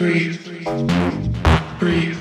breathe, breathe.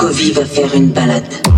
Sokovie va faire une balade.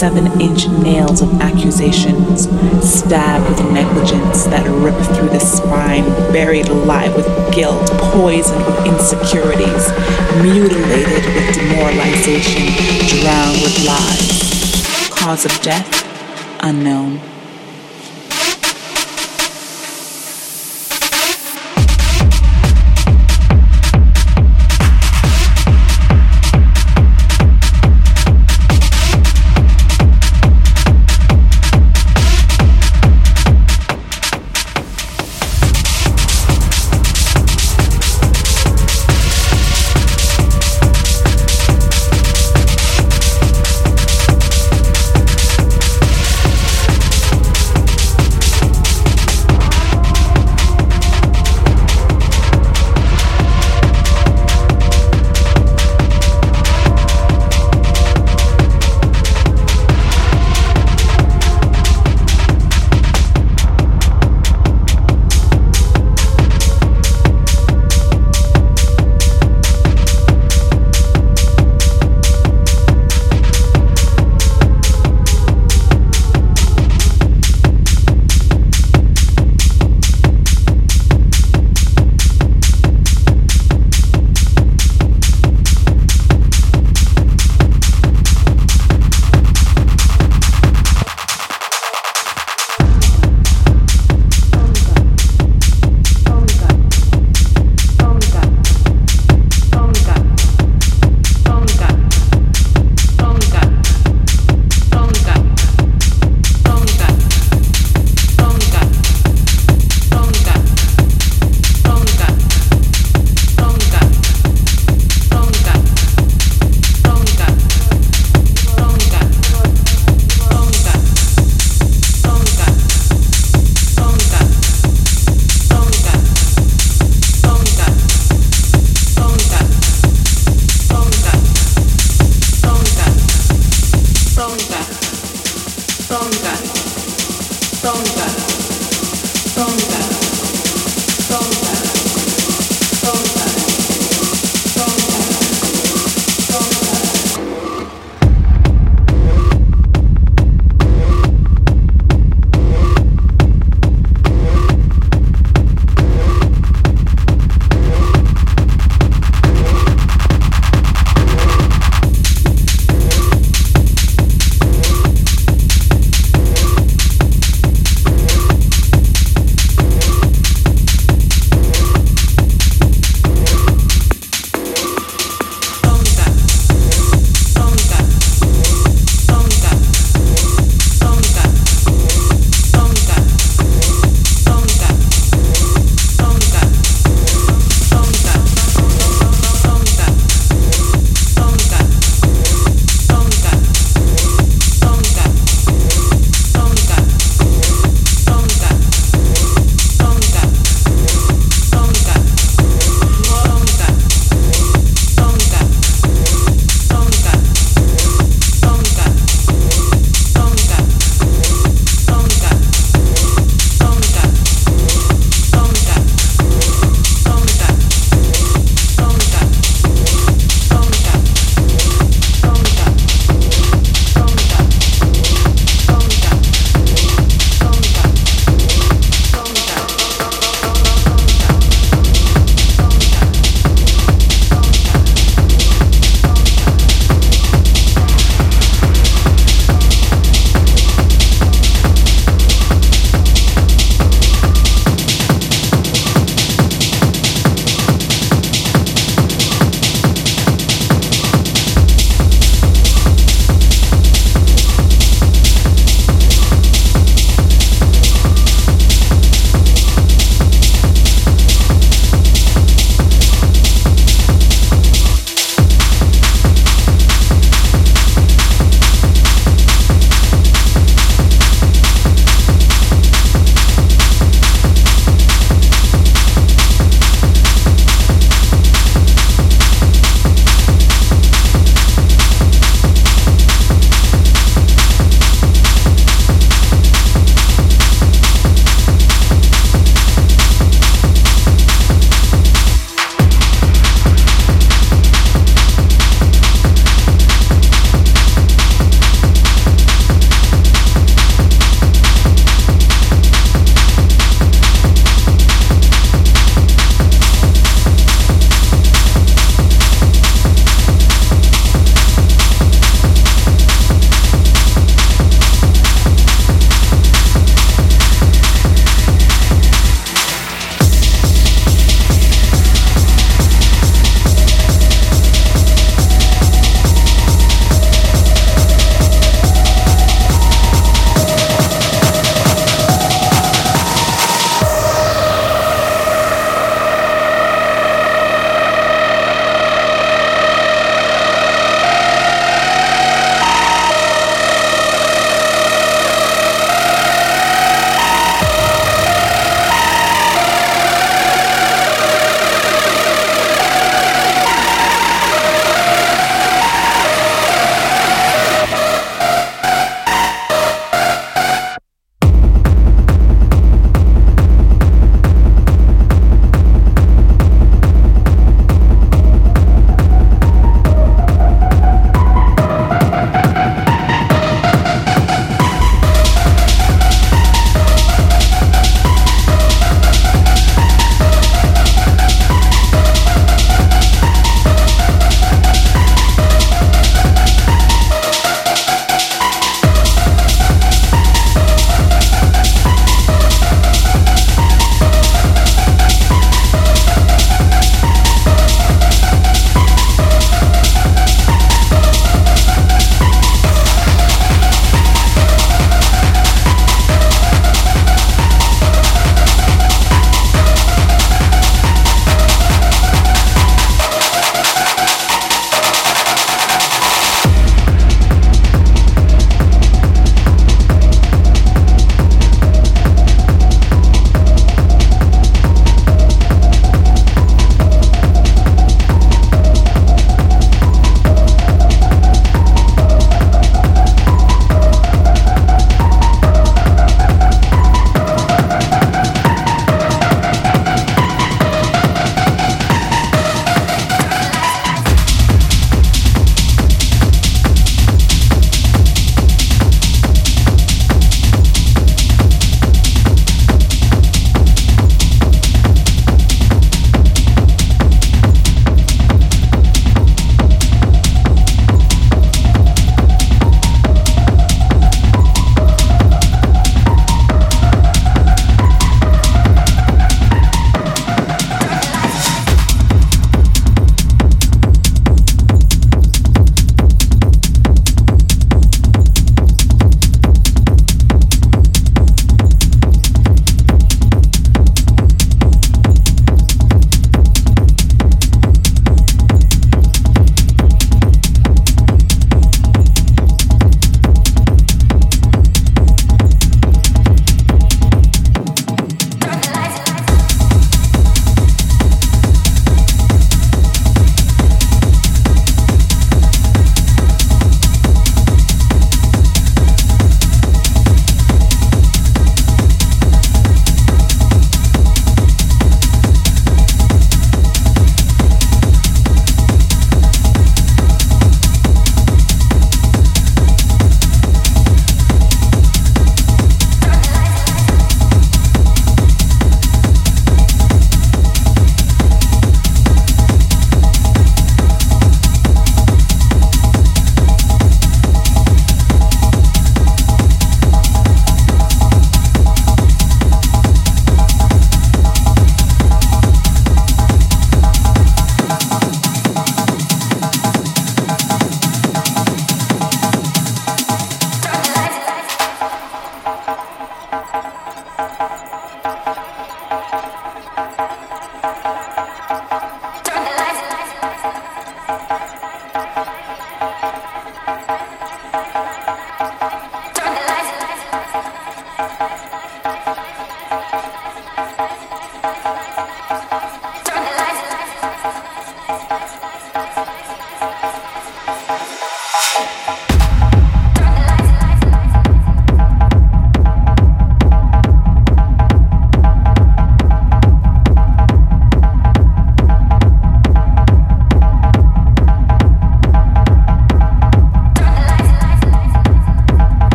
Seven inch nails of accusations, stabbed with negligence that rip through the spine, buried alive with guilt, poisoned with insecurities, mutilated with demoralization, drowned with lies. Cause of death